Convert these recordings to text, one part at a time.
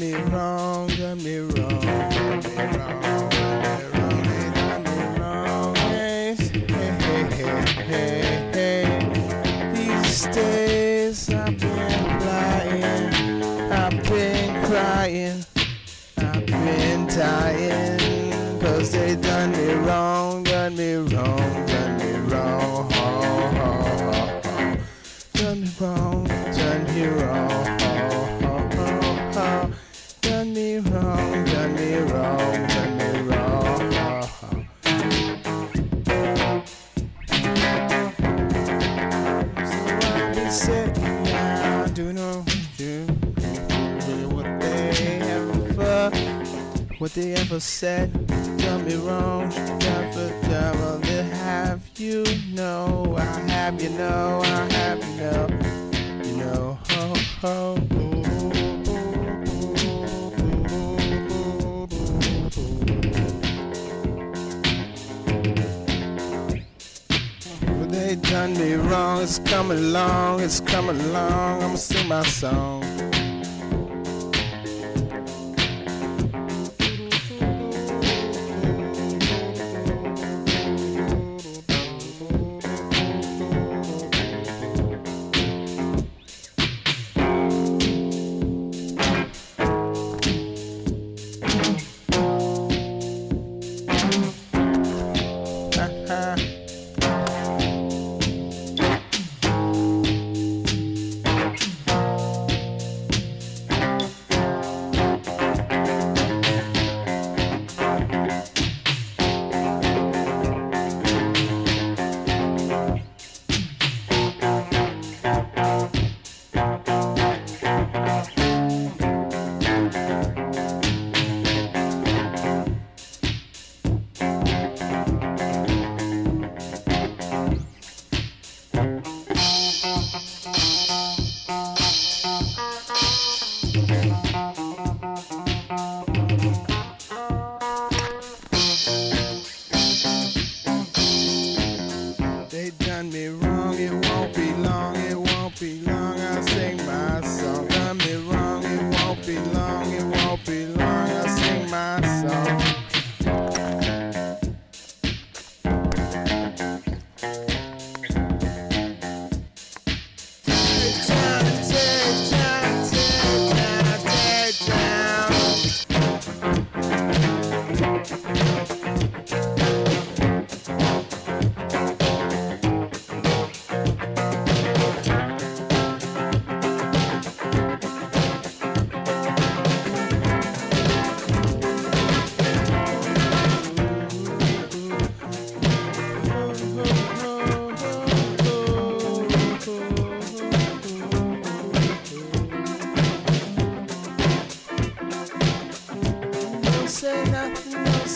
me wrong, done me wrong, done me wrong, done me wrong, done me wrong. Hey, hey, hey, hey, hey. These days I've been I've been crying, I've been dying, cause they done me wrong, done me wrong, done me wrong. Done me wrong, done me wrong. Me wrong, done me wrong, done me wrong. So I'll be sitting do no do what they ever, what they ever said. Done me wrong, never done they have you know, I have you know, I have you know, you know, ho ho. Done me wrong, it's coming along, it's coming along, I'ma sing my song.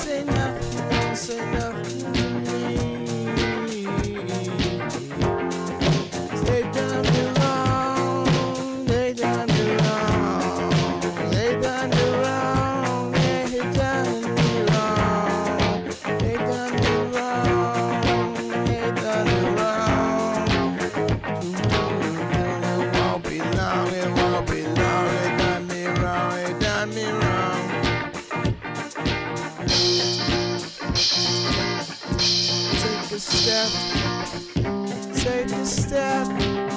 enough, Say enough. step, take a step.